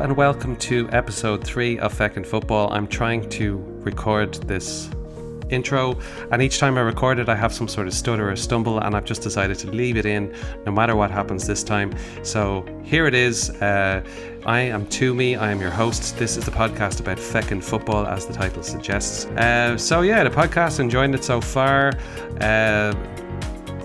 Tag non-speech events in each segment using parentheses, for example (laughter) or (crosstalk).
And welcome to episode three of Feckin' Football. I'm trying to record this intro, and each time I record it, I have some sort of stutter or stumble, and I've just decided to leave it in no matter what happens this time. So here it is. Uh, I am Toomey. I am your host. This is the podcast about feckin' football, as the title suggests. Uh, so yeah, the podcast enjoying it so far. Uh,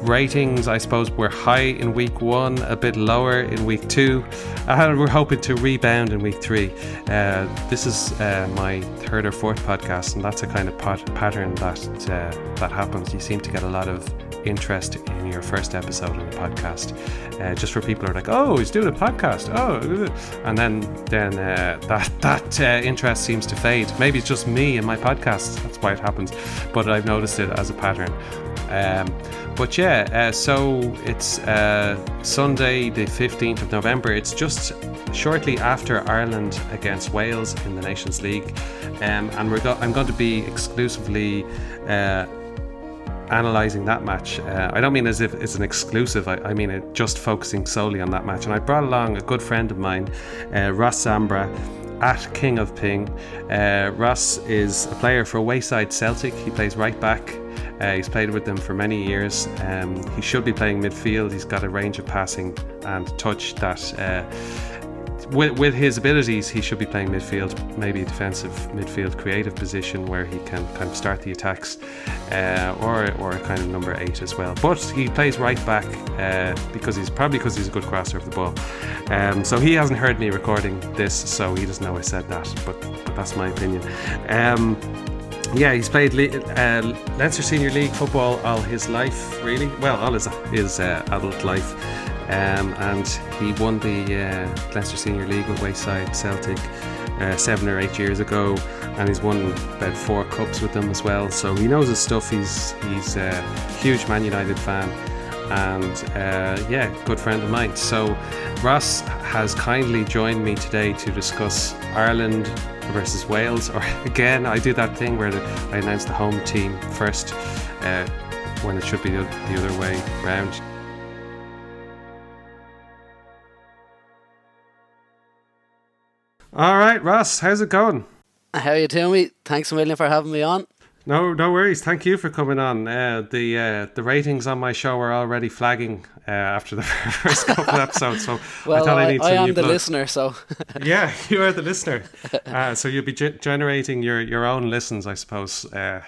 ratings, I suppose, were high in week one, a bit lower in week two, and we're hoping to rebound in week three. Uh, this is uh, my third or fourth podcast, and that's a kind of pat- pattern that uh, that happens. You seem to get a lot of interest in your first episode of the podcast, uh, just for people who are like, "Oh, he's doing a podcast," oh, and then then uh, that that uh, interest seems to fade. Maybe it's just me and my podcast. That's why it happens, but I've noticed it as a pattern. Um, but yeah, uh, so it's uh, Sunday, the 15th of November. It's just shortly after Ireland against Wales in the Nations League. Um, and we're go- I'm going to be exclusively uh, analysing that match. Uh, I don't mean as if it's an exclusive, I, I mean it just focusing solely on that match. And I brought along a good friend of mine, uh, Ross Zambra at King of Ping. Uh, Ross is a player for Wayside Celtic. He plays right back. Uh, he's played with them for many years. Um, he should be playing midfield. He's got a range of passing and touch that, uh, with, with his abilities, he should be playing midfield, maybe defensive midfield creative position where he can kind of start the attacks, uh, or or kind of number eight as well. But he plays right back uh, because he's probably because he's a good crosser of the ball. Um, so he hasn't heard me recording this, so he doesn't know I said that. But, but that's my opinion. Um, yeah, he's played Le- uh, Leinster Senior League football all his life, really. Well, all his, his uh, adult life. Um, and he won the uh, Leinster Senior League with Wayside Celtic uh, seven or eight years ago, and he's won about four cups with them as well. So he knows his stuff. He's he's a huge Man United fan, and uh, yeah, good friend of mine. So Ross has kindly joined me today to discuss Ireland versus Wales. Or (laughs) again, I do that thing where the, I announce the home team first uh, when it should be the, the other way round. All right, Ross, how's it going? How are you? Me? Thanks a million for having me on. No, no worries. Thank you for coming on. Uh, the uh, the ratings on my show are already flagging uh, after the (laughs) first couple of episodes, so well, I thought I, I need I some am the blood. listener, so (laughs) yeah, you are the listener. Uh, so you'll be ge- generating your, your own listens, I suppose, uh,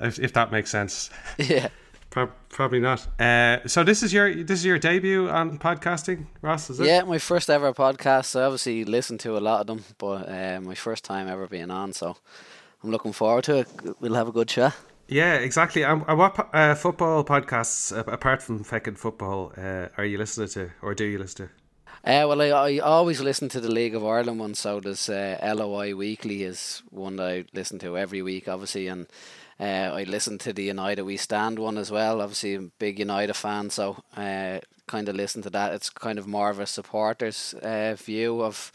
if, if that makes sense. (laughs) yeah. Pro- probably not. Uh, so this is your this is your debut on podcasting, Ross, is it? Yeah, my first ever podcast. I obviously listened to a lot of them, but uh, my first time ever being on, so I'm looking forward to it. We'll have a good chat. Yeah, exactly. Um, uh, what uh, football podcasts, uh, apart from feckin' football, uh, are you listening to, or do you listen to? Uh, well, I, I always listen to the League of Ireland one, so there's uh, LOI Weekly is one that I listen to every week, obviously, and uh, I listen to the United We Stand one as well. Obviously, I'm a big United fan, so uh, kind of listen to that. It's kind of more of a supporter's uh, view of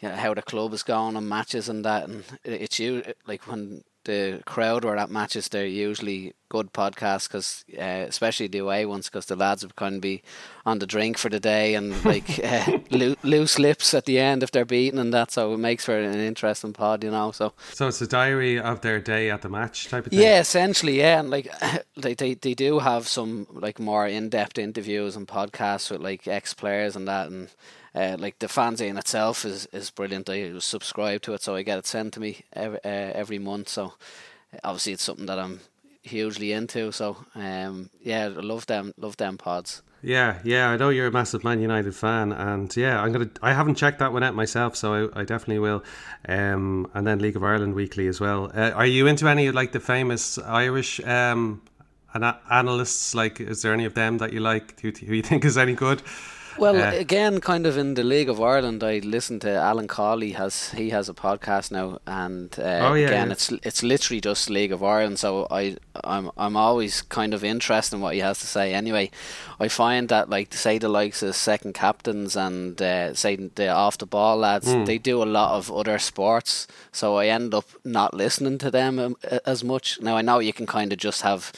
you know, how the club is going and matches and that, and it's you like when the crowd are at matches, they're usually good podcast because, uh, especially the away ones, because the lads would kind of be on the drink for the day and like (laughs) uh, loo- loose lips at the end if they're beaten and that. So it makes for an interesting pod, you know. So So it's a diary of their day at the match type of thing? yeah, essentially, yeah, and like (coughs) they they, they do have some like more in depth interviews and podcasts with like ex players and that, and uh, like the fanzine itself is is brilliant. I subscribe to it, so I get it sent to me every, uh, every month. So obviously, it's something that I'm hugely into. So um, yeah, I love them, love them pods. Yeah, yeah, I know you're a massive Man United fan, and yeah, I'm gonna. I haven't checked that one out myself, so I, I definitely will. Um, and then League of Ireland weekly as well. Uh, are you into any of like the famous Irish um, ana- analysts? Like, is there any of them that you like? Who, who you think is any good? Well, Uh, again, kind of in the League of Ireland, I listen to Alan Cawley has he has a podcast now, and uh, Oh, yeah, again, yeah. it's it's literally just League of Ireland. So I I'm I'm always kind of interested in what he has to say. Anyway, I find that like say the likes of second captains and uh, say the off the ball lads, Hmm. they do a lot of other sports. So I end up not listening to them um, as much. Now I know you can kind of just have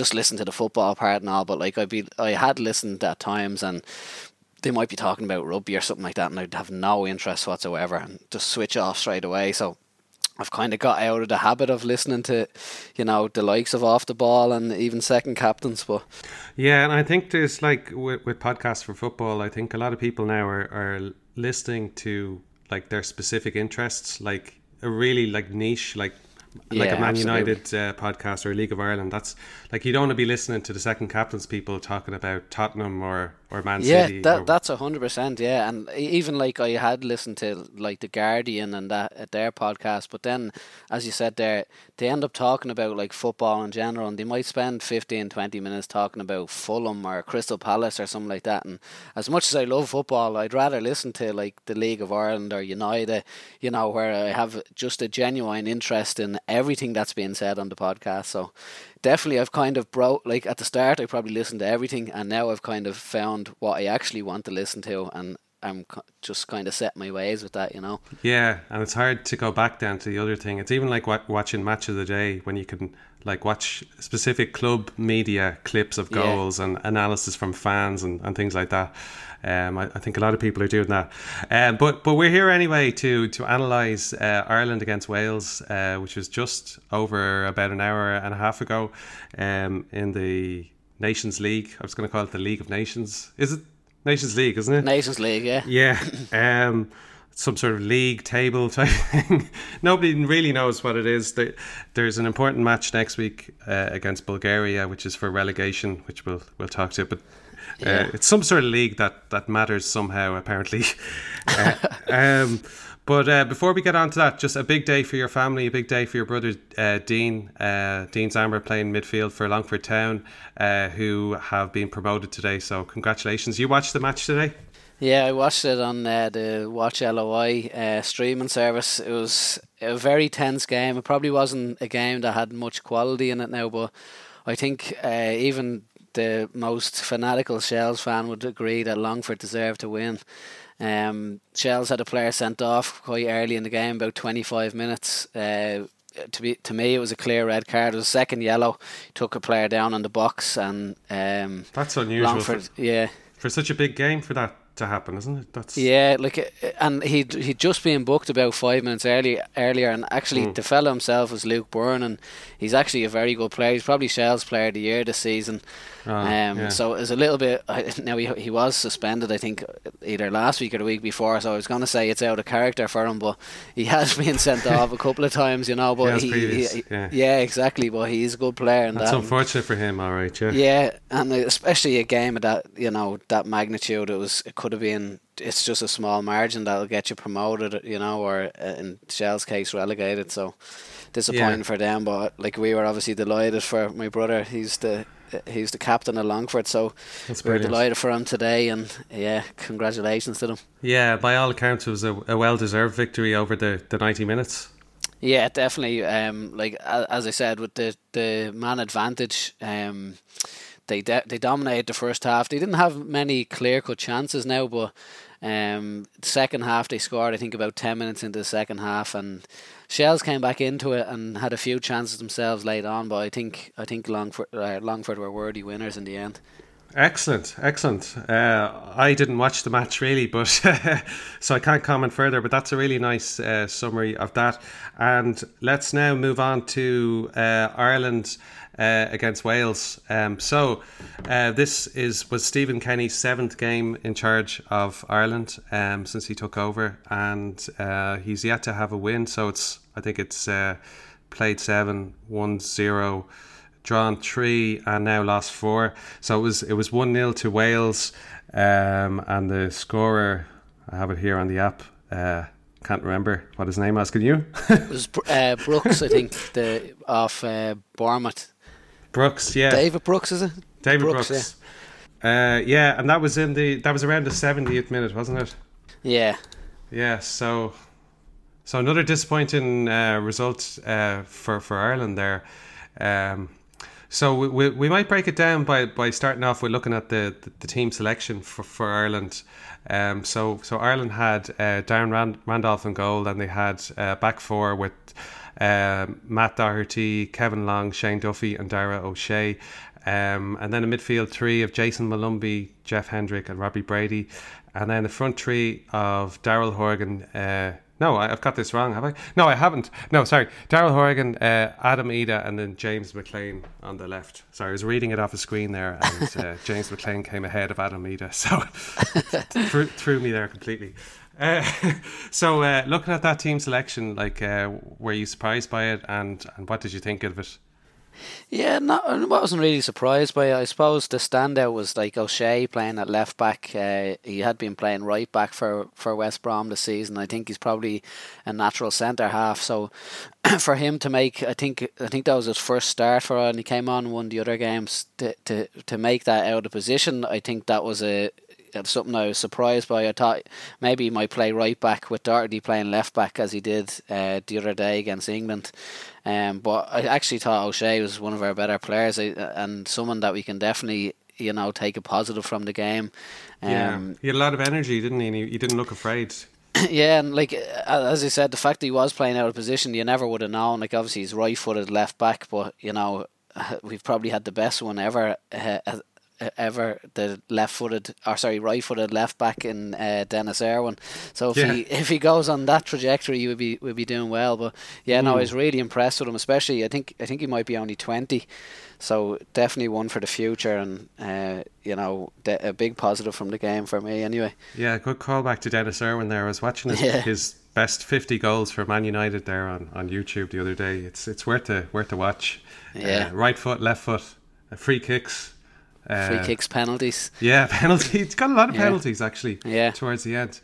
just listen to the football part and all, but like I be I had listened at times and they might be talking about rugby or something like that, and I'd have no interest whatsoever and just switch off straight away. So I've kind of got out of the habit of listening to, you know, the likes of off the ball and even second captains. But yeah, and I think there's like with, with podcasts for football, I think a lot of people now are, are listening to like their specific interests, like a really like niche, like like Yeah, a Man absolutely. United uh, podcast or League of Ireland. That's like you don't want to be listening to the second captains people talking about Tottenham or or Man yeah, City. or- that that's a hundred percent. Yeah, and even like I had listened to like the Guardian and that at their podcast, but then as you said there, they end up talking about like football in general, and they might spend 15, 20 minutes talking about Fulham or Crystal Palace or something like that. And as much as I love football, I'd rather listen to like the League of Ireland or United, you know, where I have just a genuine interest in everything that's being said on the podcast. So definitely I've kind of broke like at the start I probably listened to everything and now I've kind of found what I actually want to listen to and I'm just kind of set my ways with that, you know. Yeah, and it's hard to go back down to the other thing. It's even like wa- watching match of the day when you can like watch specific club media clips of Yeah. goals and analysis from fans and, and things like that. Um, I, I think a lot of people are doing that. Um, but but we're here anyway to to analyse uh, Ireland against Wales, uh, which was just over about an hour and a half ago um, in the Nations League. I was going to call it the League of Nations. Is it Nations League, isn't it? Nations League, yeah. Yeah, um, some sort of league table (laughs) type thing. Nobody really knows what it is. There's an important match next week uh, against Bulgaria, which is for relegation, which we'll we'll talk to. But uh, Yeah. it's some sort of league that that matters somehow, apparently. (laughs) uh, um, but uh, before we get on to that, just a big day for your family, a big day for your brother uh, Dean. Uh, Dean Zambra playing midfield for Longford Town, uh, who have been promoted today. So congratulations! You watched the match today. Yeah, I watched it on uh, the Watch LOI uh, streaming service. It was a very tense game. It probably wasn't a game that had much quality in it now, but I think uh, even the most fanatical Shells fan would agree that Longford deserved to win. Um, Shells had a player sent off quite early in the game, about 25 minutes. Uh, to be to me, it was a clear red card. It was a second yellow. Took a player down on the box, and um, That's unusual Longford, for, yeah, for such a big game for that to happen, isn't it? That's yeah, like, uh, and he'd he'd just been booked about five minutes early earlier, and actually Hmm. the fellow himself was Luke Byrne, and he's actually a very good player. He's probably Shell's player of the year this season. Ah, um, yeah. so it's a little bit. Now he he was suspended, I think, either last week or the week before. So I was going to say it's out of character for him, but he (laughs) has been sent off a couple of times, you know. But has he, he- yeah. yeah, exactly. But he's a good player, and That's that. unfortunate for him. All right, yeah. Yeah, and especially a game of that, you know, that magnitude, it was, it could have been. It's just a small margin that'll get you promoted, you know, or uh, in Shell's case, relegated. So disappointing Yeah. for them, but like we were obviously delighted for my brother. He's the he's the captain of Longford, so That's we we're brilliant. delighted for him today. And yeah, congratulations to them. Yeah, by all accounts, it was a, a well-deserved victory over the, the ninety minutes. Yeah, definitely. Um, like as I said, with the the man advantage, um, they de- they dominated the first half. They didn't have many clear cut chances now, but um, the second half they scored. I think about ten minutes into the second half, and Shells came back into it and had a few chances themselves late on. But I think I think Longford uh, Longford were worthy winners in the end. Excellent, excellent. Uh, I didn't watch the match really, but (laughs) so I can't comment further. But that's a really nice uh, summary of that. And let's now move on to uh, Ireland uh, against Wales. Um, so uh, this is was Stephen Kenny's seventh game in charge of Ireland um, since he took over, and uh, he's yet to have a win. So it's I think it's uh, played seven, won zero drawn three and now lost four. So it was it was one 0 to Wales, um, and the scorer I have it here on the app. Uh, can't remember what his name was. Can you? (laughs) It was uh, Brooks, I think, the off uh, Bournemouth. Brooks, yeah, David Brooks, is it? David Brooks, Brooks. Uh, yeah, and that was in the that was around the seventieth minute, wasn't it? Yeah. Yeah. So, so another disappointing uh, result uh, for for Ireland there. Um, so we, we, we might break it down by, by starting off with looking at the, the, the team selection for, for Ireland. Um, so so Ireland had uh, Darren Rand- Randolph in goal, and they had uh, back four with uh, Matt Doherty, Kevin Long, Shane Duffy, and Dara O'Shea. Um, and then a midfield three of Jason Molumby, Jeff Hendrick, and Robbie Brady. And then the front three of Daryl Horgan. Uh, no, I, have got this wrong, have I? No, I haven't. No, sorry. Daryl Horgan, uh, Adam Idah, and then James McLean on the left. Sorry, I was reading it off a screen there, and uh, (laughs) James McLean came ahead of Adam Idah, so (laughs) threw, threw me there completely. Uh, (laughs) so, uh, looking at that team selection, like, uh, were you surprised by it, and, and what did you think of it? Yeah, not, I wasn't really surprised by it. I suppose the standout was like O'Shea playing at left back. Uh, he had been playing right back for, for West Brom this season. I think he's probably a natural centre half. So (clears throat) for him to make, I think I think that was his first start for and he came on and won the other games to to to make that out of position. I think that was a that's something I was surprised by. I thought maybe he might play right back with Doherty playing left back as he did uh, the other day against England. Um, but I actually thought O'Shea was one of our better players and someone that we can definitely you know take a positive from the game. Um, yeah, he had a lot of energy, didn't he? he didn't look afraid. (coughs) yeah, and like as I said, the fact that he was playing out of position, you never would have known. Like obviously he's right-footed left back, but you know (laughs) we've probably had the best one ever uh, ever the left-footed or sorry right-footed left back in uh, Denis Irwin. So if yeah. he (laughs) if he goes on that trajectory, he would be would be doing well. But yeah, mm. no, I was really impressed with him. Especially, I think I think he might be only twenty, so definitely one for the future, and uh, you know de- a big positive from the game for me. Anyway. Yeah, good call back to Denis Irwin there. I was watching his, (laughs) yeah. his best 50 goals for Man United there on, on YouTube the other day. It's it's worth to worth to watch. Yeah. Uh, right foot, left foot, uh, free kicks Free uh, kicks, penalties. (laughs) Yeah, penalties. It's got a lot of yeah. penalties actually. Yeah. Towards the end,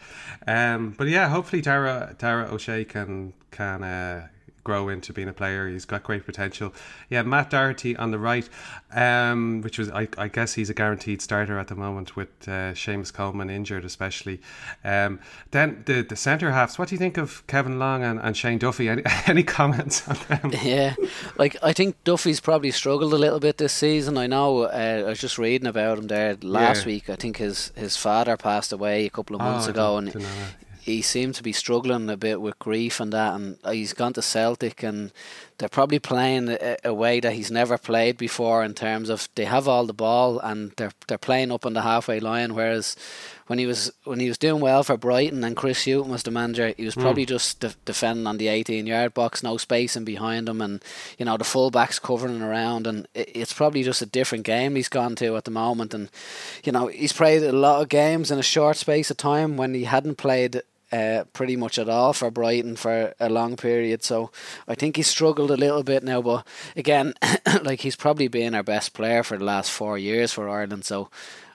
um, but yeah, hopefully Dara Dara O'Shea can can uh, grow into being a player. He's got great potential. Yeah, Matt Doherty on the right, um, which was I, I, guess he's a guaranteed starter at the moment with uh, Seamus Coleman injured, especially. Um, then the the centre halves. What do you think of Kevin Long and, and Shane Duffy? Any, (laughs) any comments on them? (laughs) Yeah, like I think Duffy's probably struggled a little bit this season. I know. Uh, I was just reading about him there last yeah. week. I think his his father passed away a couple of months oh, ago, and he seemed to be struggling a bit with grief and that, and he's gone to Celtic, and they're probably playing a, a, way that he's never played before in terms of they have all the ball and they're they're playing up on the halfway line, whereas when he was when he was doing well for Brighton and Chris Hughton was the manager, he was probably mm. just de- defending on the 18 yard box, no spacing behind him, and you know the fullbacks covering around, and it, it's probably just a different game he's gone to at the moment, and you know he's played a lot of games in a short space of time when he hadn't played uh, pretty much at all for Brighton for a long period. So I think he's struggled a little bit now. But again, (coughs) like he's probably been our best player for the last four years for Ireland. So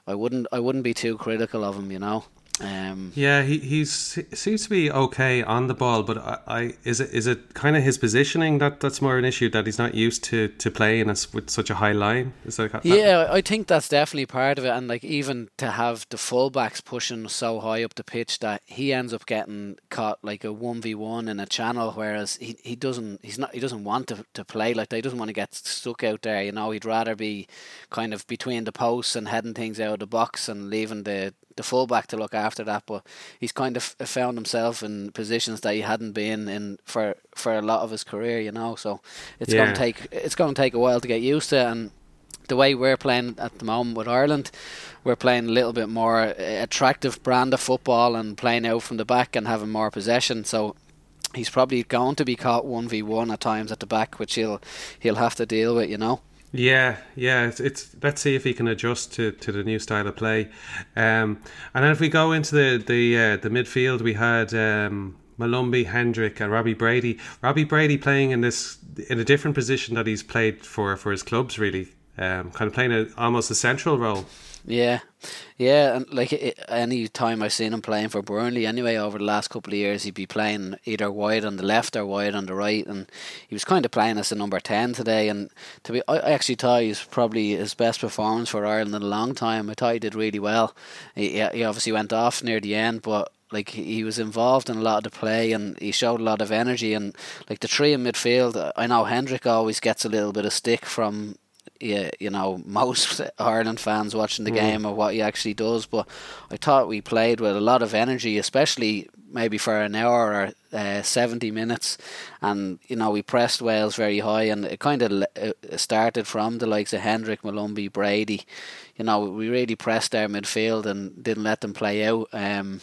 I wouldn't I wouldn't be too critical of him. You know. Um, yeah, he he's he seems to be okay on the ball, but I, I is it is it kind of his positioning that that's more an issue that he's not used to to playing us with such a high line. Is that, that, yeah, I think that's definitely part of it, and like even to have the fullbacks pushing so high up the pitch that he ends up getting caught like a one v one in a channel, whereas he, he doesn't he's not he doesn't want to, to play like that. He doesn't want to get stuck out there. You know, he'd rather be kind of between the posts and heading things out of the box and leaving the the fullback to look after that. But he's kind of found himself in positions that he hadn't been in for for a lot of his career, you know. So it's yeah. going to take it's going to take a while to get used to. And the way we're playing at the moment with Ireland, we're playing a little bit more eh, attractive brand of football and playing out from the back and having more possession. So he's probably going to be caught one v one at times at the back, which he'll he'll have to deal with, you know. Yeah, yeah. It's, it's, let's see if he can adjust to, to the new style of play. Um, and then if we go into the the uh, the midfield, we had um, Molumby, Hendrick, and Robbie Brady. Robbie Brady playing in this in a different position that he's played for for his clubs, really. Um, kind of playing a, almost a central role. Yeah, yeah, and like any time I've seen him playing for Burnley, anyway, over the last couple of years, he'd be playing either wide on the left or wide on the right, and he was kind of playing as a number ten today. And to be, I actually thought he was probably his best performance for Ireland in a long time. I thought he did really well. He, he obviously went off near the end, but like he was involved in a lot of the play and he showed a lot of energy and like the three in midfield I know Hendrick always gets a little bit of stick from you, you know (laughs) most Ireland fans watching the mm. game or what he actually does. But I thought we played with a lot of energy, especially maybe for an hour or uh, 70 minutes and you know we pressed Wales very high and it kind of started from the likes of Hendrick, Molumby, Brady you know we really pressed their midfield and didn't let them play out um,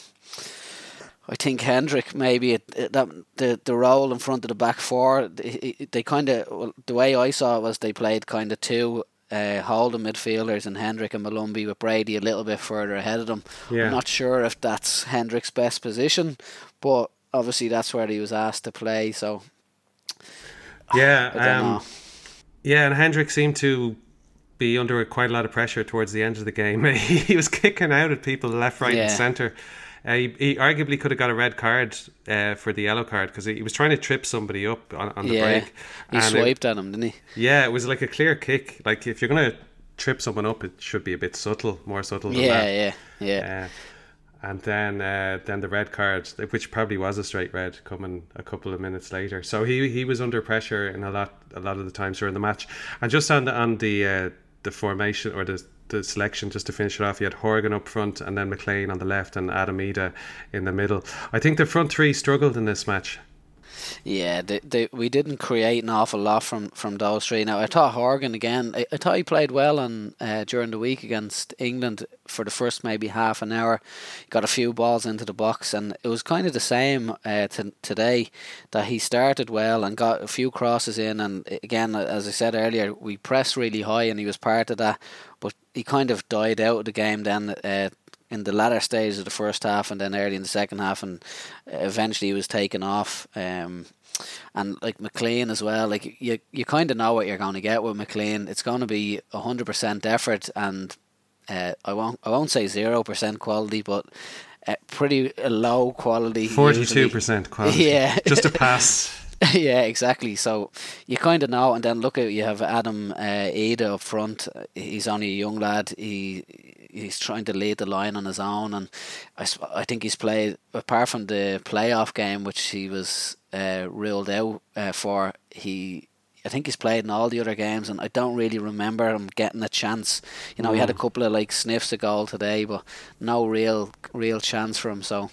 I think Hendrick maybe it, it, that the the role in front of the back four they, they kind of well, the way I saw it was they played kind of two uh, holding midfielders and Hendrick and Molumby with Brady a little bit further ahead of them. Yeah. I'm not sure if that's Hendrick's best position, but obviously that's where he was asked to play. So yeah, um, yeah, and Hendrick seemed to be under quite a lot of pressure towards the end of the game. (laughs) he was kicking out at people left, right, yeah. and centre. Uh, he, he, arguably could have got a red card uh, for the yellow card because he, was trying to trip somebody up on, on the yeah, break. He swiped it, at him, didn't he? Yeah, it was like a clear kick. Like if you're gonna trip someone up, it should be a bit subtle, more subtle. yeah, that. yeah, yeah. Uh, and then uh, then the red card, which probably was a straight red, coming a couple of minutes later. So he he was under pressure in a lot a lot of the times during the match. And just on the on the uh, the formation or the the selection just to finish it off. You had Horgan up front and then McLean on the left and Adam Idah in the middle. I think the front three struggled in this match. Yeah, they, they, we didn't create an awful lot from, from those three. Now, I thought Horgan again, I, I thought he played well on uh, during the week against England for the first maybe half an hour. Got a few balls into the box, and it was kind of the same uh, t- today that he started well and got a few crosses in. And again, as I said earlier, we pressed really high, and he was part of that. He kind of died out of the game then. Uh, in the latter stage of the first half and then early in the second half, and eventually he was taken off. Um, and like McLean as well, like you you kind of know what you're going to get with McLean. It's going to be hundred percent effort, and uh, I won't I won't say zero percent quality, but uh, pretty low quality. Forty two percent quality. (laughs) Yeah, just a pass. (laughs) (laughs) yeah, exactly. So you kind of know, and then look at you have Adam uh, Idah up front. He's only a young lad. He he's trying to lead the line on his own, and I, I think he's played apart from the playoff game, which he was uh, ruled out uh, for. He I think he's played in all the other games, and I don't really remember him getting a chance. You know, mm. he had a mm. couple of like sniffs of goal today, but no real real chance for him. So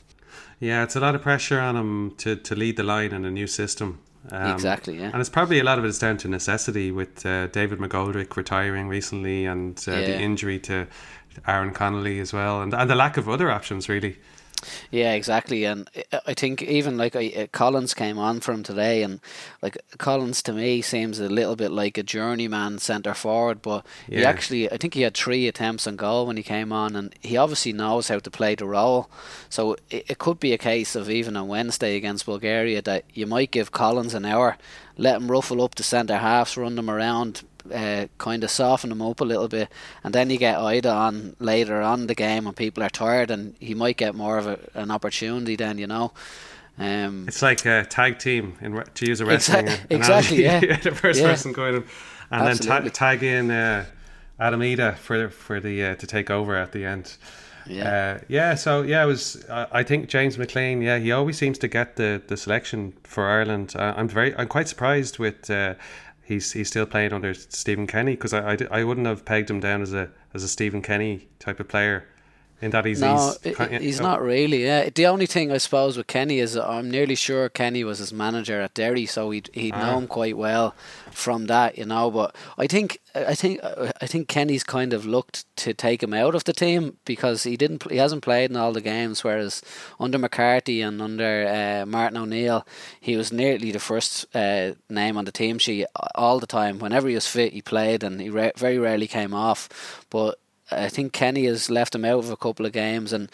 yeah, it's a lot of pressure on him to, to lead the line in a new system. Um, exactly, yeah. And it's probably a lot of it is down to necessity with uh, David McGoldrick retiring recently and uh, yeah. the injury to Aaron Connolly as well, and, and the lack of other options, really. Yeah, exactly. And I think even like uh, Collins came on for him today, and like Collins to me seems a little bit like a journeyman centre forward, but yeah. he actually, I think he had three attempts on goal when he came on, and he obviously knows how to play the role. So it, it could be a case of even on Wednesday against Bulgaria that you might give Collins an hour, let him ruffle up the centre halves, run them around, uh, kind of soften him up a little bit, and then you get Idah on later on the game when people are tired, and he might get more of a, an opportunity then, you know. Um, it's like a tag team in to use a wrestling (laughs) exa- exactly. Yeah, (laughs) the first yeah. person going, and Absolutely. then ta- tag in uh, Adam Idah for for the uh, to take over at the end. Yeah, uh, yeah. So yeah, it was. I think James McLean. Yeah, he always seems to get the, the selection for Ireland. Uh, I'm very. I'm quite surprised with uh, he's he's still playing under Stephen Kenny because I, I, I wouldn't have pegged him down as a as a Stephen Kenny type of player. In that he's no, he's, he's not really. Yeah, the only thing I suppose with Kenny is I'm nearly sure Kenny was his manager at Derry, so he'd he'd ah. know him quite well from that, you know. But I think I think I think Kenny's kind of looked to take him out of the team because he didn't he hasn't played in all the games. Whereas under McCarthy and under uh, Martin O'Neill, he was nearly the first uh, name on the team sheet all the time. Whenever he was fit, he played, and he re- very rarely came off. But I think Kenny has left him out of a couple of games, and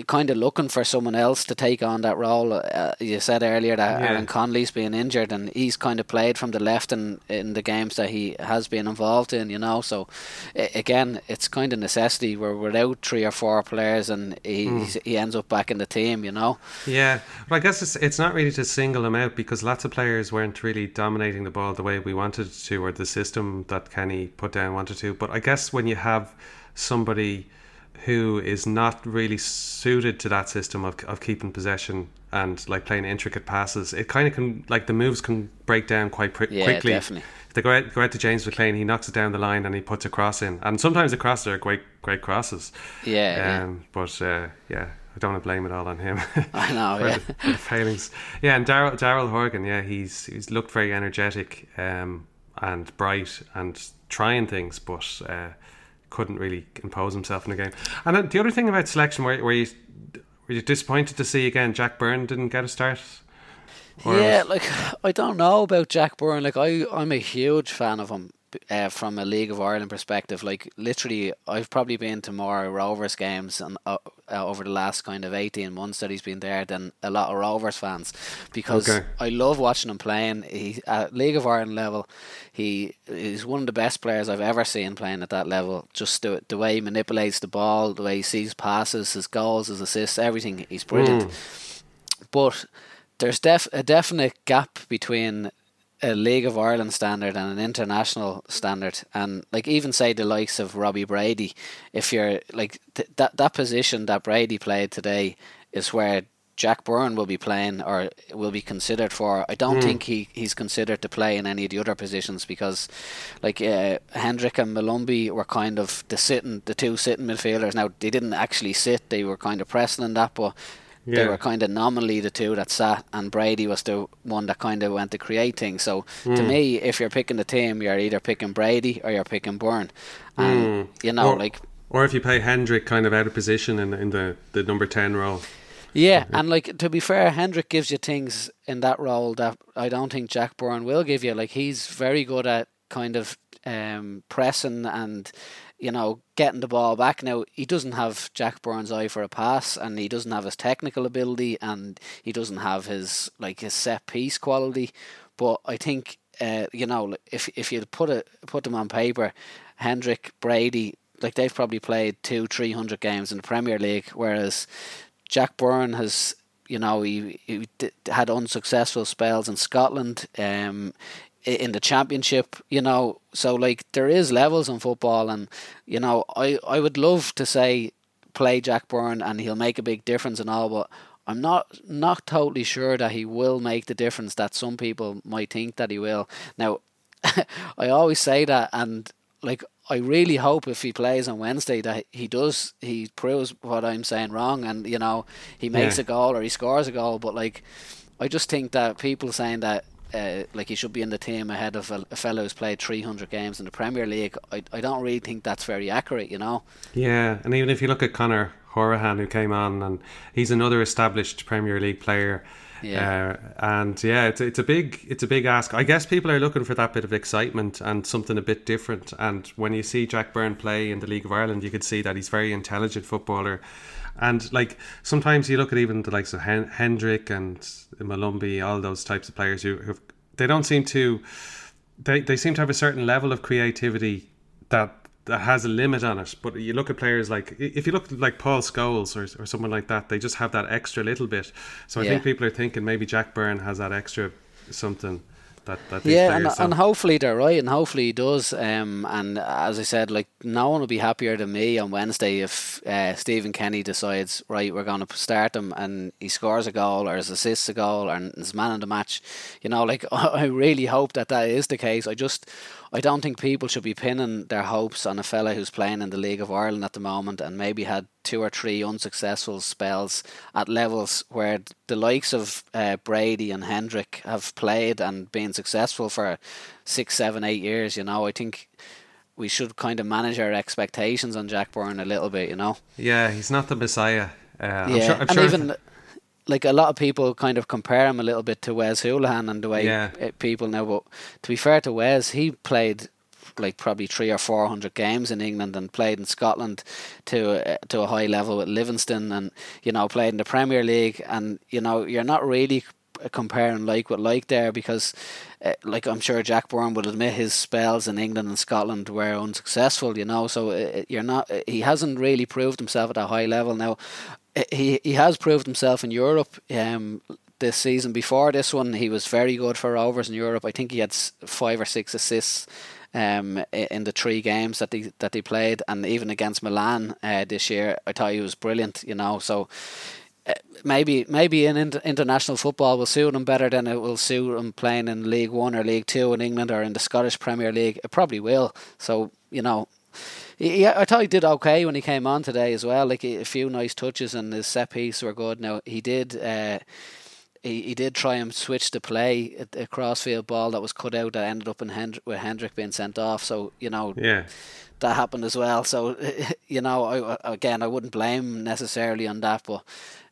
you're kind of looking for someone else to take on that role. Uh, you said earlier that yeah. Aaron Connolly's been injured, and he's kind of played from the left in, in the games that he has been involved in, you know. So, again, it's kind of necessity. We're without three or four players, and he, mm. he ends up back in the team, you know. Yeah, but I guess it's, it's not really to single him out because lots of players weren't really dominating the ball the way we wanted to, or the system that Kenny put down wanted to. But I guess when you have somebody who is not really suited to that system of, of keeping possession and like playing intricate passes. It kind of can like the moves can break down quite pr- yeah, quickly. Definitely. they go out, go out to James McLean, he knocks it down the line and he puts a cross in. And sometimes the crosses are great, great crosses. Yeah. Um, But uh, yeah, I don't want to blame it all on him. (laughs) I know, (laughs) yeah. the, the failings. Yeah, and Daryl Daryl Horgan, yeah, he's he's looked very energetic um, and bright and trying things, but uh, couldn't really impose himself in the game. And then the other thing about selection, where, where you were you disappointed to see again Jack Byrne didn't get a start? Or yeah, was- like (sighs) I don't know about Jack Byrne. Like I, I'm a huge fan of him uh, from a League of Ireland perspective. Like literally, I've probably been to more Rovers games and uh, uh, over the last kind of eighteen months that he's been there than a lot of Rovers fans because Okay. I love watching him playing. He at League of Ireland level, he is one of the best players I've ever seen playing at that level. Just the the way he manipulates the ball, the way he sees passes, his goals, his assists, everything. He's brilliant but there's def- a definite gap between a League of Ireland standard and an international standard, and like even say the likes of Robbie Brady, if you're like th- that that position that Brady played today is where Jack Byrne will be playing or will be considered for. I don't think he, he's considered to play in any of the other positions because, like uh, Hendrick and Molumby were kind of the sitting, the two sitting midfielders. Now they didn't actually sit; they were kind of pressing in that, but they were kind of nominally the two that sat, and Brady was the one that kind of went to create things. So to me, if you're picking the team, you're either picking Brady or you're picking Byrne, and you know, or, like or if you play Hendrick kind of out of position in in the, the number ten role. Yeah, and like to be fair, Hendrick gives you things in that role that I don't think Jack Byrne will give you. Like he's very good at kind of um, pressing and you know getting the ball back. Now he doesn't have Jack Byrne's eye for a pass, and he doesn't have his technical ability, and he doesn't have his like his set piece quality. But I think uh, you know if if you put it put them on paper, Hendrick Brady. Like they've probably played two, three hundred games in the Premier League, whereas Jack Byrne has, you know, he, he had unsuccessful spells in Scotland, um, in the championship, you know. So like there is levels in football, and you know, I I would love to say play Jack Byrne and he'll make a big difference and all, but I'm not not totally sure that he will make the difference that some people might think that he will. Now, (laughs) I always say that, and like I really hope if he plays on Wednesday that he does he proves what I'm saying wrong, and you know he makes Yeah. a goal or he scores a goal. But like, I just think that people saying that. Uh, like he should be in the team ahead of a, a fellow who's played 300 games in the Premier League. I, I don't really think that's very accurate, you know. Yeah, and even if you look at Conor Hourihane, who came on, and he's another established Premier League player. Yeah. Uh, and yeah, it's, it's a big it's a big ask. I guess people are looking for that bit of excitement and something a bit different. And when you see Jack Byrne play in the League of Ireland, you could see that he's a very intelligent footballer. And like sometimes you look at even the likes of Hen- Hendrick and Molumby, all those types of players who who they don't seem to they they seem to have a certain level of creativity that that has a limit on it. But you look at players like if you look at like Paul Scholes or or someone like that, they just have that extra little bit. So I Yeah. think people are thinking maybe Jack Byrne has that extra something that that Yeah, and, and hopefully they're right, and hopefully he does. Um, and as I said, like no one will be happier than me on Wednesday if uh, Stephen Kenny decides right, we're going to start him, and he scores a goal or assists a goal and is man of the match. You know, like (laughs) I really hope that that is the case. I just, I don't think people should be pinning their hopes on a fella who's playing in the League of Ireland at the moment and maybe had two or three unsuccessful spells at levels where the likes of uh, Brady and Hendrick have played and been successful for six, seven, eight years. You know, I think we should kind of manage our expectations on Jack Byrne a little bit. You know, Yeah, he's not the messiah. Uh, I'm yeah, sure, I'm and sure even like a lot of people kind of compare him a little bit to Wes Hoolahan and the way Yeah. uh, people know. But to be fair to Wes, he played like probably three or four hundred games in England and played in Scotland to uh, to a high level with Livingston and you know played in the Premier League and you know you're not really comparing like with like there because uh, like I'm sure Jack Byrne would admit his spells in England and Scotland were unsuccessful you know so uh, you're not uh, he hasn't really proved himself at a high level now uh, he he has proved himself in Europe um this season before this one he was very good for Rovers in Europe I think he had five or six assists um, in the three games that they that they played, and even against Milan uh, this year, I thought he was brilliant. You know, so maybe maybe in international football will suit him better than it will suit him playing in League One or League Two in England or in the Scottish Premier League. It probably will. So you know, yeah, I thought he did okay when he came on today as well. Like a few nice touches and his set piece were good. Now he did. Uh, he, he did try and switch the play a, a crossfield ball that was cut out that ended up in Hend- with Hendrick being sent off. So you know, yeah, that happened as well. So (laughs) you know, I, again, I wouldn't blame necessarily on that, but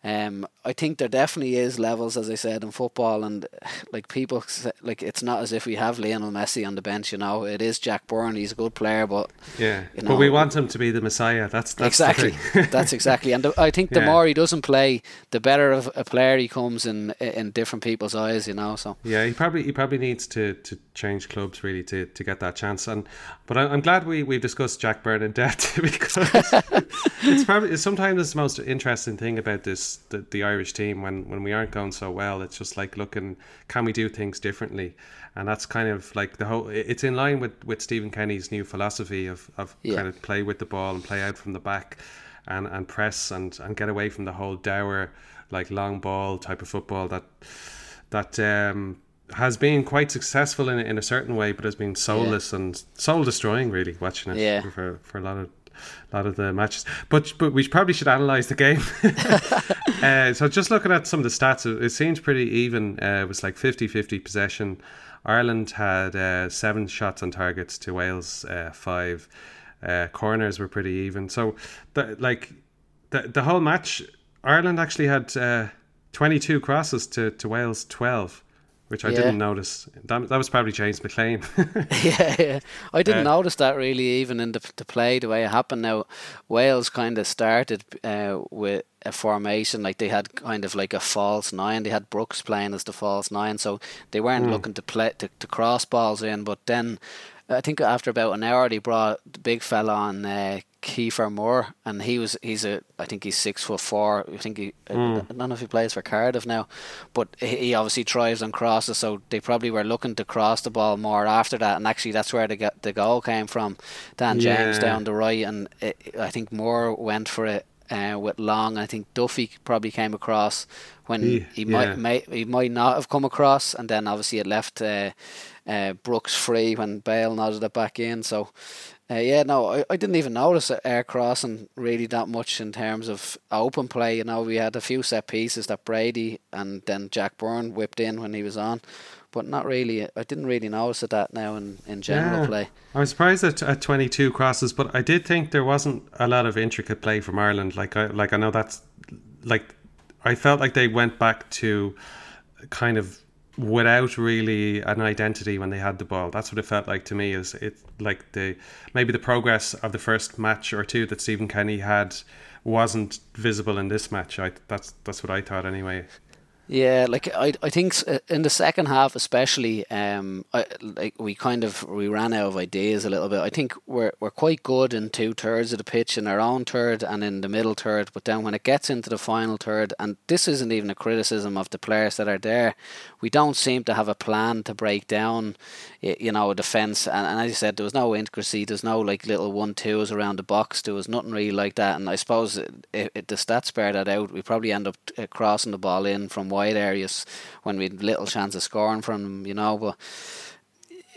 um, I think there definitely is levels, as I said, in football, and (sighs) like people, like it's not as if we have Lionel Messi on the bench. You know, it is Jack Byrne. He's a good player, but yeah, you know, but we want him to be the Messiah. That's, that's exactly (laughs) that's exactly. And the, I think the yeah. more he doesn't play, the better of a player he comes in in different people's eyes. You know, so yeah, he probably he probably needs to, to change clubs really to, to get that chance. And but I, I'm glad we we've discussed Jack Byrne in depth (laughs) because it's probably sometimes it's the most interesting thing about this the, the Irish team when when we aren't going so well. It's just like looking, can we do things differently? And that's kind of like the whole. It's in line with with Stephen Kenny's new philosophy of of yeah. kind of play with the ball and play out from the back, and and press and and get away from the whole dour like long ball type of football that that um has been quite successful in in a certain way, but has been soulless yeah. and soul destroying. Really, watching it yeah. for for a lot of a lot of the matches. But but we probably should analyze the game. (laughs) (laughs) uh, so just looking at some of the stats, it, it seems pretty even. Uh, it was like 50-50 possession. Ireland had uh, seven shots on targets to Wales uh, five. Uh, corners were pretty even. So the, like the the whole match, Ireland actually had uh, twenty two crosses to, to Wales twelve which I yeah. didn't notice. That, that was probably James McLean. (laughs) yeah, yeah, I didn't uh, notice that really, even in the, the play, the way it happened. Now, Wales kind of started uh, with a formation like they had kind of like a false nine. They had Brooks playing as the false nine, so they weren't mm. looking to play to, to cross balls in. But then I think after about an hour, they brought the big fella on uh, Kiefer Moore, and he was he's a I think he's six foot four. I think he mm. I don't know if he plays for Cardiff now, but he obviously thrives on crosses. So they probably were looking to cross the ball more after that, and actually that's where the the goal came from. Dan yeah. James down the right, and it, I think Moore went for it uh, with Long. I think Duffy probably came across when he, he yeah. might may, he might not have come across, and then obviously it left uh, uh, Brooks free when Bale nodded it back in. So. Uh, yeah, no, I, I didn't even notice air crossing really that much in terms of open play. You know, we had a few set pieces that Brady and then Jack Byrne whipped in when he was on, but not really. I didn't really notice that now in, in general yeah. play. I was surprised at, at 22 crosses, but I did think there wasn't a lot of intricate play from Ireland. Like I like I know that's like I felt like they went back to kind of without really an identity when they had the ball. That's what it felt like to me. Is it like the maybe the progress of the first match or two that Stephen Kenny had wasn't visible in this match. I that's that's what I thought anyway. Yeah, like I, I think uh, in the second half, especially, um, I, like we kind of we ran out of ideas a little bit. I think we're we're quite good in two thirds of the pitch in our own third and in the middle third, but then when it gets into the final third, and this isn't even a criticism of the players that are there, we don't seem to have a plan to break down, you know, defence. And, and as you said, there was no intricacy. There's no like little one twos around the box. There was nothing really like that. And I suppose if, if the stats bear that out, we probably end up uh, crossing the ball in from wide areas when we had little chance of scoring from them, you know. But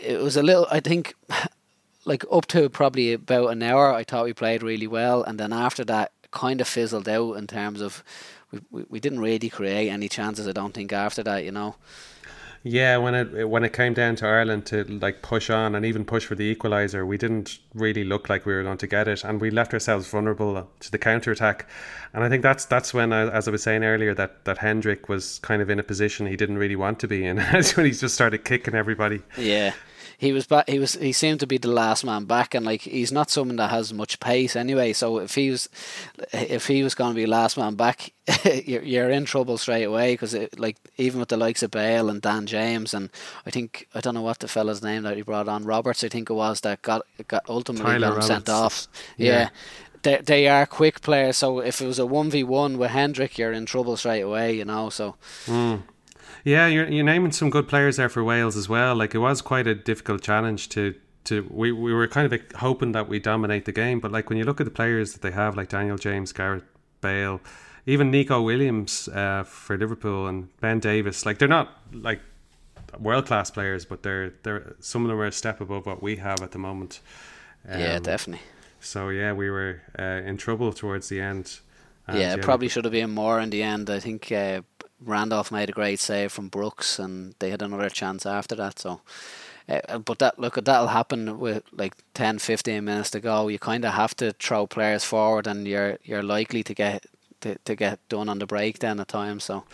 it was a little, I think, (sighs) like up to probably about an hour, I thought we played really well, and then after that, kind of fizzled out in terms of we, we, we didn't really create any chances. I don't think after that, you know. Yeah, when it when it came down to Ireland to like push on and even push for the equaliser, we didn't really look like we were going to get it, and we left ourselves vulnerable to the counter attack. And I think that's that's when, uh, as I was saying earlier, that that Hendrick was kind of in a position he didn't really want to be in. (laughs) That's when he just started kicking everybody. Yeah, he was back. He was. He seemed to be the last man back, and like he's not someone that has much pace anyway. So if he was, if he was going to be last man back, (laughs) you're, you're in trouble straight away because like even with the likes of Bale and Dan James and I think I don't know what the fella's name that he brought on Roberts I think it was that got got ultimately got sent off. Yeah. yeah. They, they are quick players, so if it was a one v one with Hendrick, you're in trouble straight away, you know. So mm. Yeah, you're you're naming some good players there for Wales as well. Like it was quite a difficult challenge to to we, we were kind of hoping that we dominate the game, but like when you look at the players that they have, like Daniel James, Gareth Bale, even Neco Williams uh, for Liverpool and Ben Davies, like they're not like world class players, but they're they're some of them are a step above what we have at the moment. Um, yeah, definitely. So yeah, we were uh, in trouble towards the end. And, yeah, yeah, probably should have been more in the end. I think uh, Randolph made a great save from Brooks, and they had another chance after that. So, uh, but that look, that'll happen with like 10, 15 minutes to go. You kind of have to throw players forward, and you're you're likely to get to, to get done on the break then at times. So,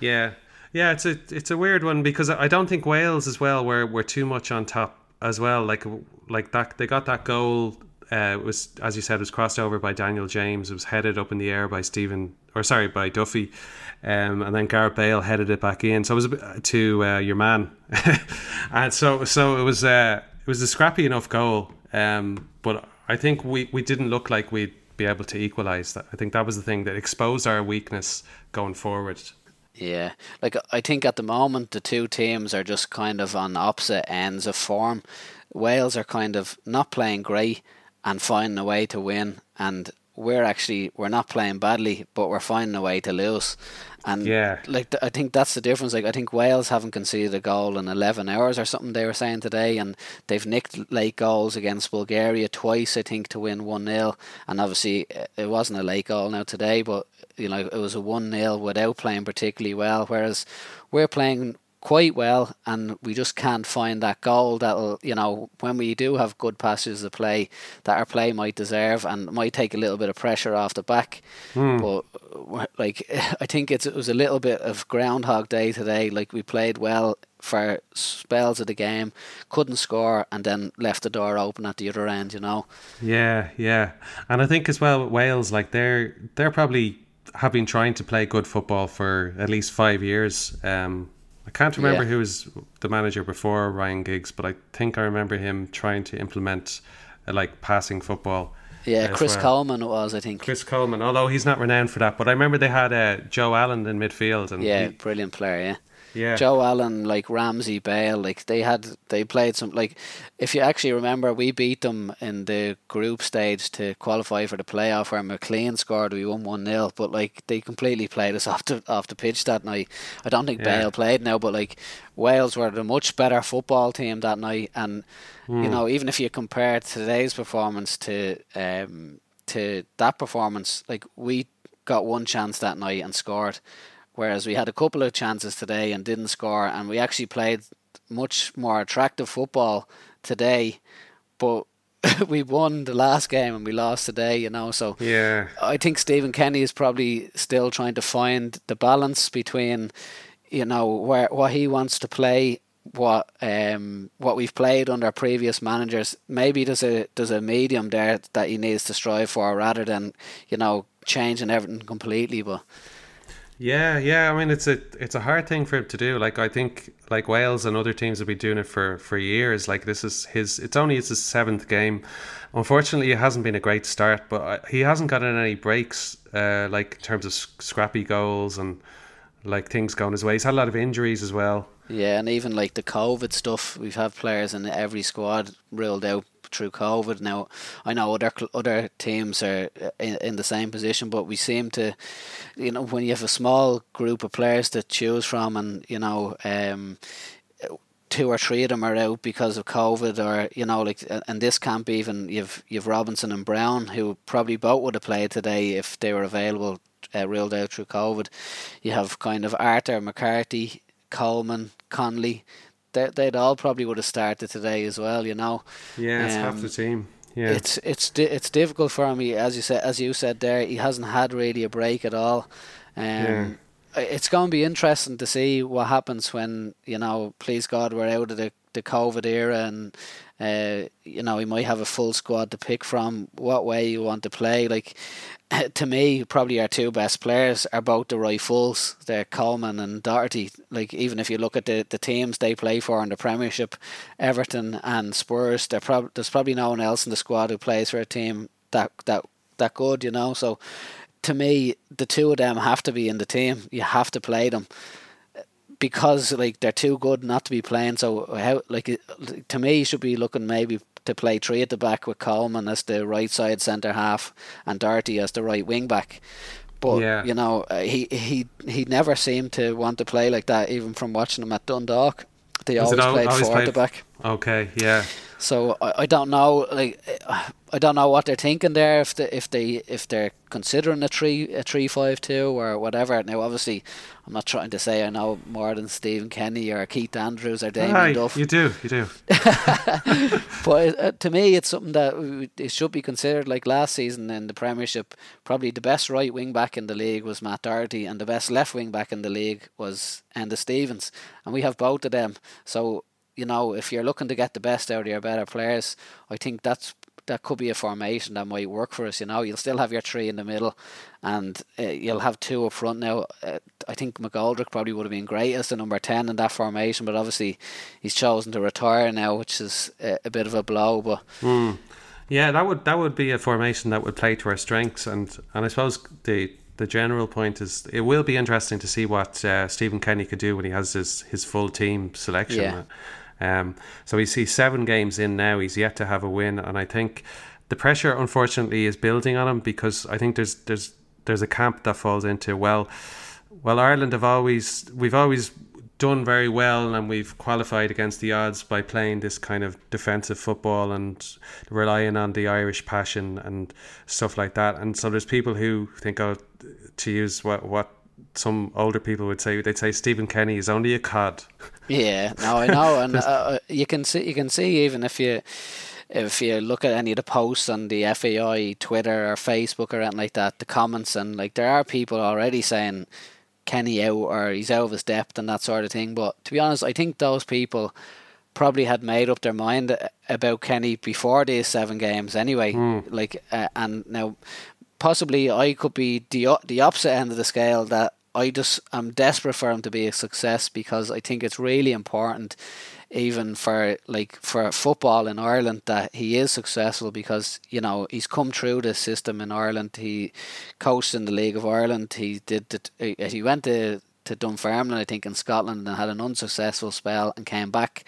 yeah, yeah, it's a it's a weird one because I don't think Wales as well were were too much on top as well. Like like that they got that goal uh, was, as you said, was crossed over by Daniel James. It was headed up in the air by Stephen, or sorry, by Duffy, um, and then Gareth Bale headed it back in. So it was bit, to uh, your man, (laughs) and so so it was uh, it was a scrappy enough goal. Um, but I think we, we didn't look like we'd be able to equalise that. I think that was the thing that exposed our weakness going forward. Yeah, like I think at the moment the two teams are just kind of on opposite ends of form. Wales are kind of not playing great and finding a way to win. And we're actually we're not playing badly, but we're finding a way to lose. And yeah, like I think that's the difference. Like I think Wales haven't conceded a goal in eleven hours or something. They were saying today, and they've nicked late goals against Bulgaria twice. I think to win one 0 and obviously it wasn't a late goal now today, but you know it was a one 0 without playing particularly well. Whereas we're playing quite well, and we just can't find that goal that'll, you know, when we do have good passes to play, that our play might deserve and might take a little bit of pressure off the back. Mm. But like, (laughs) I think it's, it was a little bit of Groundhog Day today. Like we played well for spells of the game, couldn't score, and then left the door open at the other end. You know. Yeah, yeah, and I think as well Wales, like they're they're probably have been trying to play good football for at least five years. Um, I can't remember yeah. who was the manager before Ryan Giggs, but I think I remember him trying to implement uh, like passing football. Yeah, Chris well. Coleman it was, I think. Chris Coleman, although he's not renowned for that, but I remember they had uh, Joe Allen in midfield, and yeah, he, brilliant player, yeah. Yeah. Joe Allen, like Ramsey, Bale, like they had they played some like if you actually remember we beat them in the group stage to qualify for the playoff where McClean scored, we won one 0 but like they completely played us (laughs) off the off the pitch that night. I don't think yeah. Bale played now, but like Wales were the much better football team that night and mm. you hmm. know, even if you compare today's performance to um to that performance, like we got one chance that night and scored Whereas we had a couple of chances today and didn't score, and we actually played much more attractive football today, but (laughs) we won the last game and we lost today, you know. So yeah, I think Stephen Kenny is probably still trying to find the balance between, you know, where what he wants to play, what um what we've played under previous managers. Maybe there's a there's a medium there that he needs to strive for rather than you know changing everything completely, but. Yeah, yeah. I mean, it's a it's a hard thing for him to do. Like I think, like Wales and other teams have been doing it for for years. Like this is his. It's only his seventh game. Unfortunately, it hasn't been a great start, but he hasn't gotten any breaks. Uh, like in terms of scrappy goals and like things going his way. He's had a lot of injuries as well. Yeah, and even like the COVID stuff, we've had players in every squad ruled out through COVID. Now, I know other other teams are uh, in, in the same position, but we seem to, you know, when you have a small group of players to choose from, and you know, um, two or three of them are out because of COVID, or you know, like, and this camp even you've you've Robinson and Browne who probably both would have played today if they were available, uh, ruled out through COVID. You have kind of Arter, McCarthy, Coleman, Connolly they, they'd all probably would have started today as well. You know. Yeah, it's um, half the team. Yeah. It's it's it's difficult for him. As you said, as you said there, he hasn't had really a break at all. Um, yeah. It's going to be interesting to see what happens when you know, please God, we're out of the the COVID era and uh, you know, he might have a full squad to pick from. What way you want to play? Like, (laughs) to me, probably our two best players are both the right fulls. They're Coleman and Doherty. Like, even if you look at the, the teams they play for in the Premiership, Everton and Spurs, prob- there's probably no one else in the squad who plays for a team that that that good. You know, so to me, the two of them have to be in the team. You have to play them because like they're too good not to be playing. So how like to me, you should be looking maybe to play three at the back with Coleman as the right side centre half and Doherty as the right wing back. But Yeah. you know, uh, he he he never seemed to want to play like that, even from watching him at Dundalk. They always al- played always forward played- back. Okay, yeah. So I, I don't know, like I don't know what they're thinking there. If they if they if they're considering a three a three five two or whatever. Now, obviously, I'm not trying to say I know more than Stephen Kenny or Keith Andrews or Damien Aye, Duff. you do, you do. (laughs) But uh, to me, it's something that it should be considered. Like last season in the Premiership, probably the best right wing back in the league was Matt Doherty, and the best left wing back in the league was Enda Stevens, and we have both of them. So you know, if you're looking to get the best out of your better players, I think that's that could be a formation that might work for us. You know, you'll still have your three in the middle, and uh, you'll have two up front. Now, uh, I think McGoldrick probably would have been great as the number ten in that formation, but obviously he's chosen to retire now, which is a, a bit of a blow. But Yeah, that would that would be a formation that would play to our strengths, and and I suppose the the general point is it will be interesting to see what uh, Stephen Kenny could do when he has his his full team selection. Yeah. Um, so he's he's seven games in now. He's yet to have a win, and I think the pressure, unfortunately, is building on him because I think there's there's there's a camp that falls into well, well Ireland have always we've always done very well and we've qualified against the odds by playing this kind of defensive football and relying on the Irish passion and stuff like that. And so there's people who think, oh, to use what what some older people would say, they'd say Stephen Kenny is only a cod. (laughs) Yeah, no, I know, and (laughs) uh, you can see you can see even if you if you look at any of the posts on the FAI Twitter or Facebook or anything like that, the comments and like there are people already saying Kenny out or he's out of his depth and that sort of thing. But to be honest, I think those people probably had made up their mind about Kenny before these seven games anyway. Like, uh, and now possibly I could be the the opposite end of the scale that I just am desperate for him to be a success because I think it's really important even for like for football in Ireland that he is successful because you know he's come through the system in Ireland. He coached in the League of Ireland. He did uh, he went to to Dunfermline I think in Scotland and had an unsuccessful spell and came back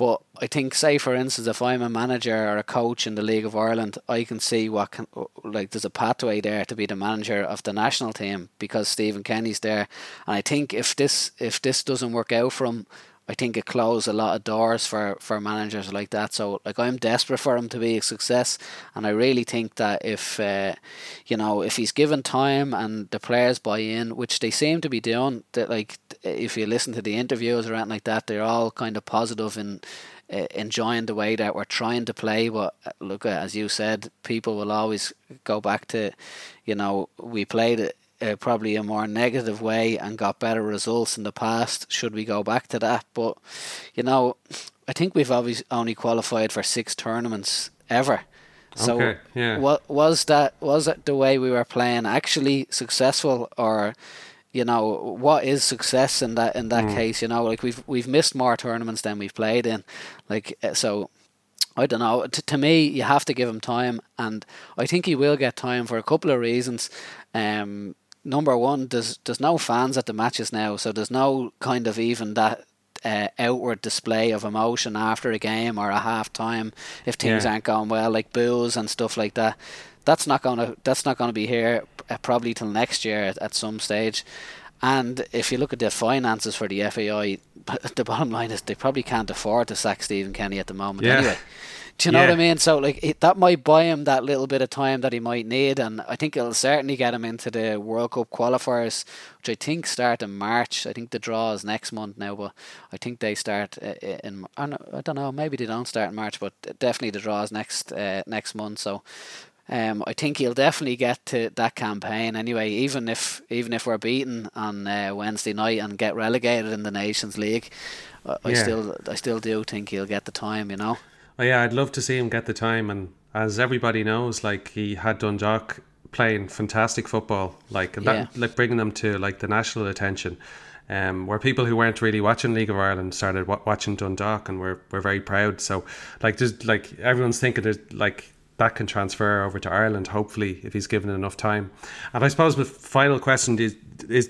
but I think, say for instance, if I'm a manager or a coach in the League of Ireland, I can see what can like there's a pathway there to be the manager of the national team because Stephen Kenny's there. And I think if this if this doesn't work out for him, I think it closes a lot of doors for, for managers like that. So like I'm desperate for him to be a success, and I really think that if uh, you know if he's given time and the players buy in, which they seem to be doing, that like if you listen to the interviews or anything like that, they're all kind of positive and uh, enjoying the way that we're trying to play. But uh, look, as you said, people will always go back to, you know, we played it uh, probably a more negative way and got better results in the past. Should we go back to that? But you know, I think we've always only qualified for six tournaments ever. So Okay, yeah. what was that? Was it the way we were playing actually successful, or you know what is success in that in that case? You know, like we've we've missed more tournaments than we've played in, like uh, so. I don't know. T- to me, you have to give him time, and I think he will get time for a couple of reasons. Um, number one, there's there's no fans at the matches now, so there's no kind of even that uh, outward display of emotion after a game or a half time if things Yeah. aren't going well, like boos and stuff like that. That's not gonna that's not gonna be here uh, probably till next year at, at some stage. And if you look at the finances for the FAI, (laughs) the bottom line is they probably can't afford to sack Stephen Kenny at the moment Yeah. anyway. (laughs) Do you know what I mean? So like it, that might buy him that little bit of time that he might need, and I think it'll certainly get him into the World Cup qualifiers, which I think start in March. I think the draw is next month now, but I think they start uh, in. I don't know- I don't know. Maybe they don't start in March, but definitely the draw is next uh, next month. So. Um, I think he'll definitely get to that campaign anyway. Even if even if we're beaten on uh, Wednesday night and get relegated in the Nations League, I, I still I still do think he'll get the time. You know. Oh, yeah, I'd love to see him get the time. And as everybody knows, like he had Dundalk playing fantastic football, like that, Yeah. like bringing them to like the national attention. Um, where people who weren't really watching League of Ireland started wa- watching Dundalk, and we're we're very proud. So, like, just like everyone's thinking, there's like that can transfer over to Ireland. Hopefully, if he's given enough time. And I suppose the final question is, is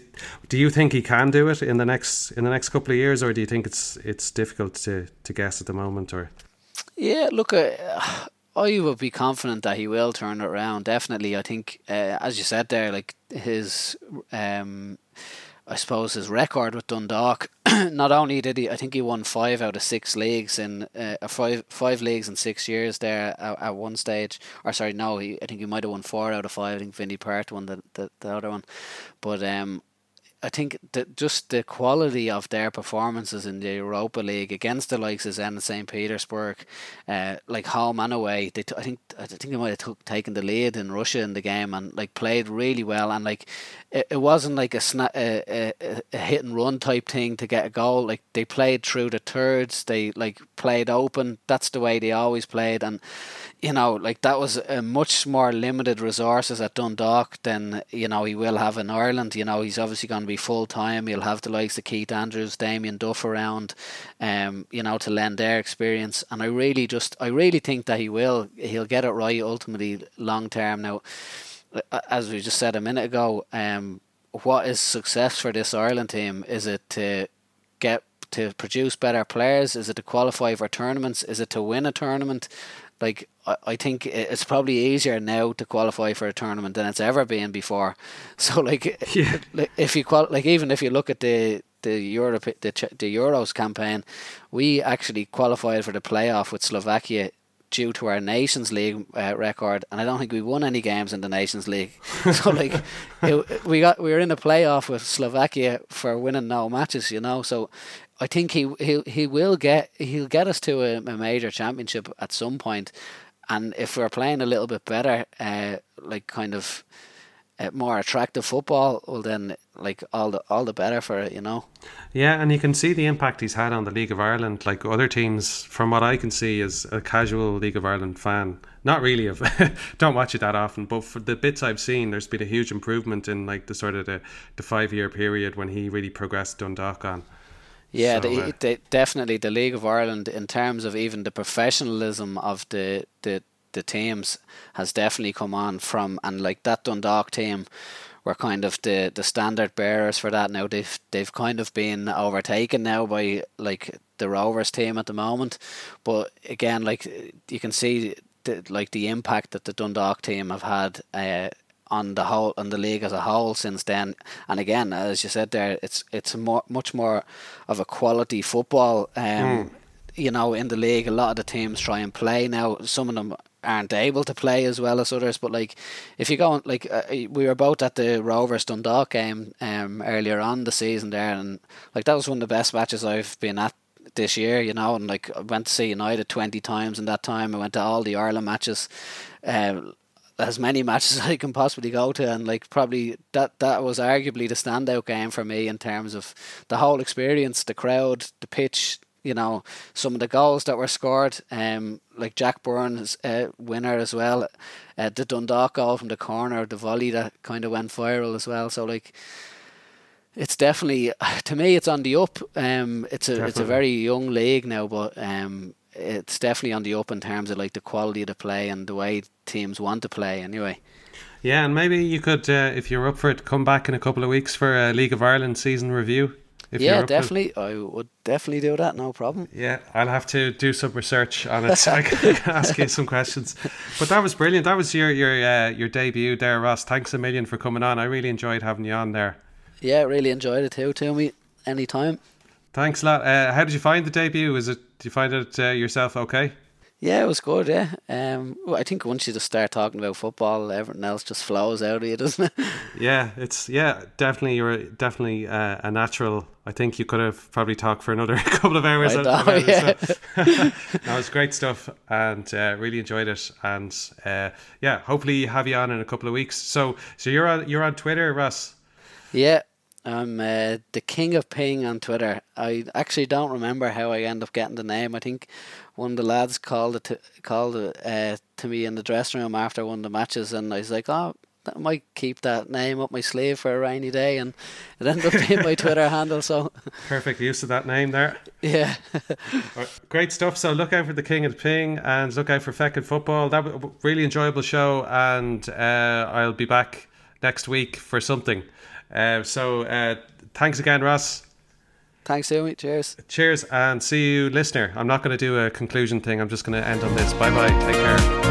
do you think he can do it in the next in the next couple of years, or do you think it's it's difficult to to guess at the moment, or Yeah, look, uh, I would be confident that he will turn it around. Definitely, I think, uh, as you said there, like his, um, I suppose his record with Dundalk. (clears throat) not only did he, I think he won five out of six leagues in uh, five five leagues in six years there at, at one stage. Or sorry, no, he, I think he might have won four out of five. I think Vinny Perth won the, the, the other one, but um, I think that just the quality of their performances in the Europa League against the likes of Zenit St Petersburg, uh, like home and away, they t- I think I think they might have took, taken the lead in Russia in the game and like played really well and like it, it wasn't like a, sna- a, a, a hit and run type thing to get a goal. Like they played through the thirds, they like played open. That's the way they always played and you know, like that was a much more limited resources at Dundalk than you know he will have in Ireland. You know, he's obviously going to be full time. He'll have the likes of Keith Andrews, Damien Duff around, um, you know, to lend their experience. And I really just, I really think that he will. He'll get it right ultimately long term. Now, as we just said a minute ago, um, what is success for this Ireland team? Is it to get to produce better players? Is it to qualify for tournaments? Is it to win a tournament? Like I, I think it's probably easier now to qualify for a tournament than it's ever been before. (laughs) So like, yeah. (laughs) if you qual like even if you look at the the Europe the the Euros campaign, we actually qualified for the playoff with Slovakia due to our Nations League uh, record, and I don't think we won any games in the Nations League. (laughs) so like, it, we got we were in a playoff with Slovakia for winning no matches, you know. So I think he he he will get he'll get us to a, a major championship at some point, and if we're playing a little bit better, uh, like kind of uh, more attractive football, well then like all the all the better for it, you know. Yeah, and you can see the impact he's had on the League of Ireland. Like other teams, from what I can see as a casual League of Ireland fan, not really of (laughs) don't watch it that often, but for the bits I've seen, there's been a huge improvement in like the sort of the, the five year period when he really progressed Dundalk on. Yeah, so, the, uh, the, definitely the League of Ireland in terms of even the professionalism of the the the teams has definitely come on from and like that Dundalk team were kind of the the standard bearers for that. Now they've they've kind of been overtaken now by like the Rovers team at the moment. But again like you can see the, like the impact that the Dundalk team have had uh, on the whole on the league as a whole since then. And again, as you said there, it's it's more much more of a quality football. Um, mm. You know, in the league, a lot of the teams try and play now. Some of them aren't able to play as well as others. But like, if you go on, like uh, we were both at the Rovers Dundalk game um, earlier on the season there, and like that was one of the best matches I've been at this year. You know, and like I went to see United twenty times in that time. I went to all the Ireland matches. Uh, as many (laughs) matches as I can possibly go to, and like probably that that was arguably the standout game for me in terms of the whole experience, the crowd, the pitch. You know, some of the goals that were scored, um, like Jack Byrne's uh, winner as well, uh, the Dundalk goal from the corner, the volley that kind of went viral as well. So like, it's definitely (sighs) to me it's on the up. Um, it's a definitely. it's a very young league now, but um, it's definitely on the up in terms of like the quality of the play and the way teams want to play. Anyway. Yeah, and maybe you could, uh, if you're up for it, come back in a couple of weeks for a League of Ireland season review. yeah, definitely. I would definitely do that. No problem. Yeah, I'll have to do some research on it so I can (laughs) ask you some questions. But that was brilliant. That was your your uh, your debut there, Ross. Thanks a million for coming on. I really enjoyed having you on there. Yeah, really enjoyed it too. Tell me anytime. Thanks a lot. Uh, how did you find the debut? Was it? Did you find it uh, yourself okay? Yeah, it was good. Yeah, um, I think once you just start talking about football, everything else just flows out of you, (laughs) doesn't it? Yeah, it's yeah, definitely. You're definitely uh, a natural. I think you could have probably talked for another (laughs) couple of hours. I know, yeah. (laughs) that was great stuff, and uh, really enjoyed it. And uh, yeah, hopefully have you on in a couple of weeks. So, so you're on you're on Twitter, Russ. Yeah, I'm uh, the king of ping on Twitter. I actually don't remember how I end up getting the name. I think one of the lads called it to, called it uh, to me in the dressing room after one of the matches, and I was like, "Oh, I might keep that name up my sleeve for a rainy day," and it ended up being my Twitter (laughs) handle. So perfect use of that name there. Yeah, (laughs) great stuff. So look out for the King of the Ping and look out for Feckin' Football. That was a really enjoyable show, and uh, I'll be back next week for something. Uh, so uh, thanks again, Ross. Thanks, Umi. Cheers. Cheers, and see you, listener. I'm not going to do a conclusion thing. I'm just going to end on this. Bye bye. Take care.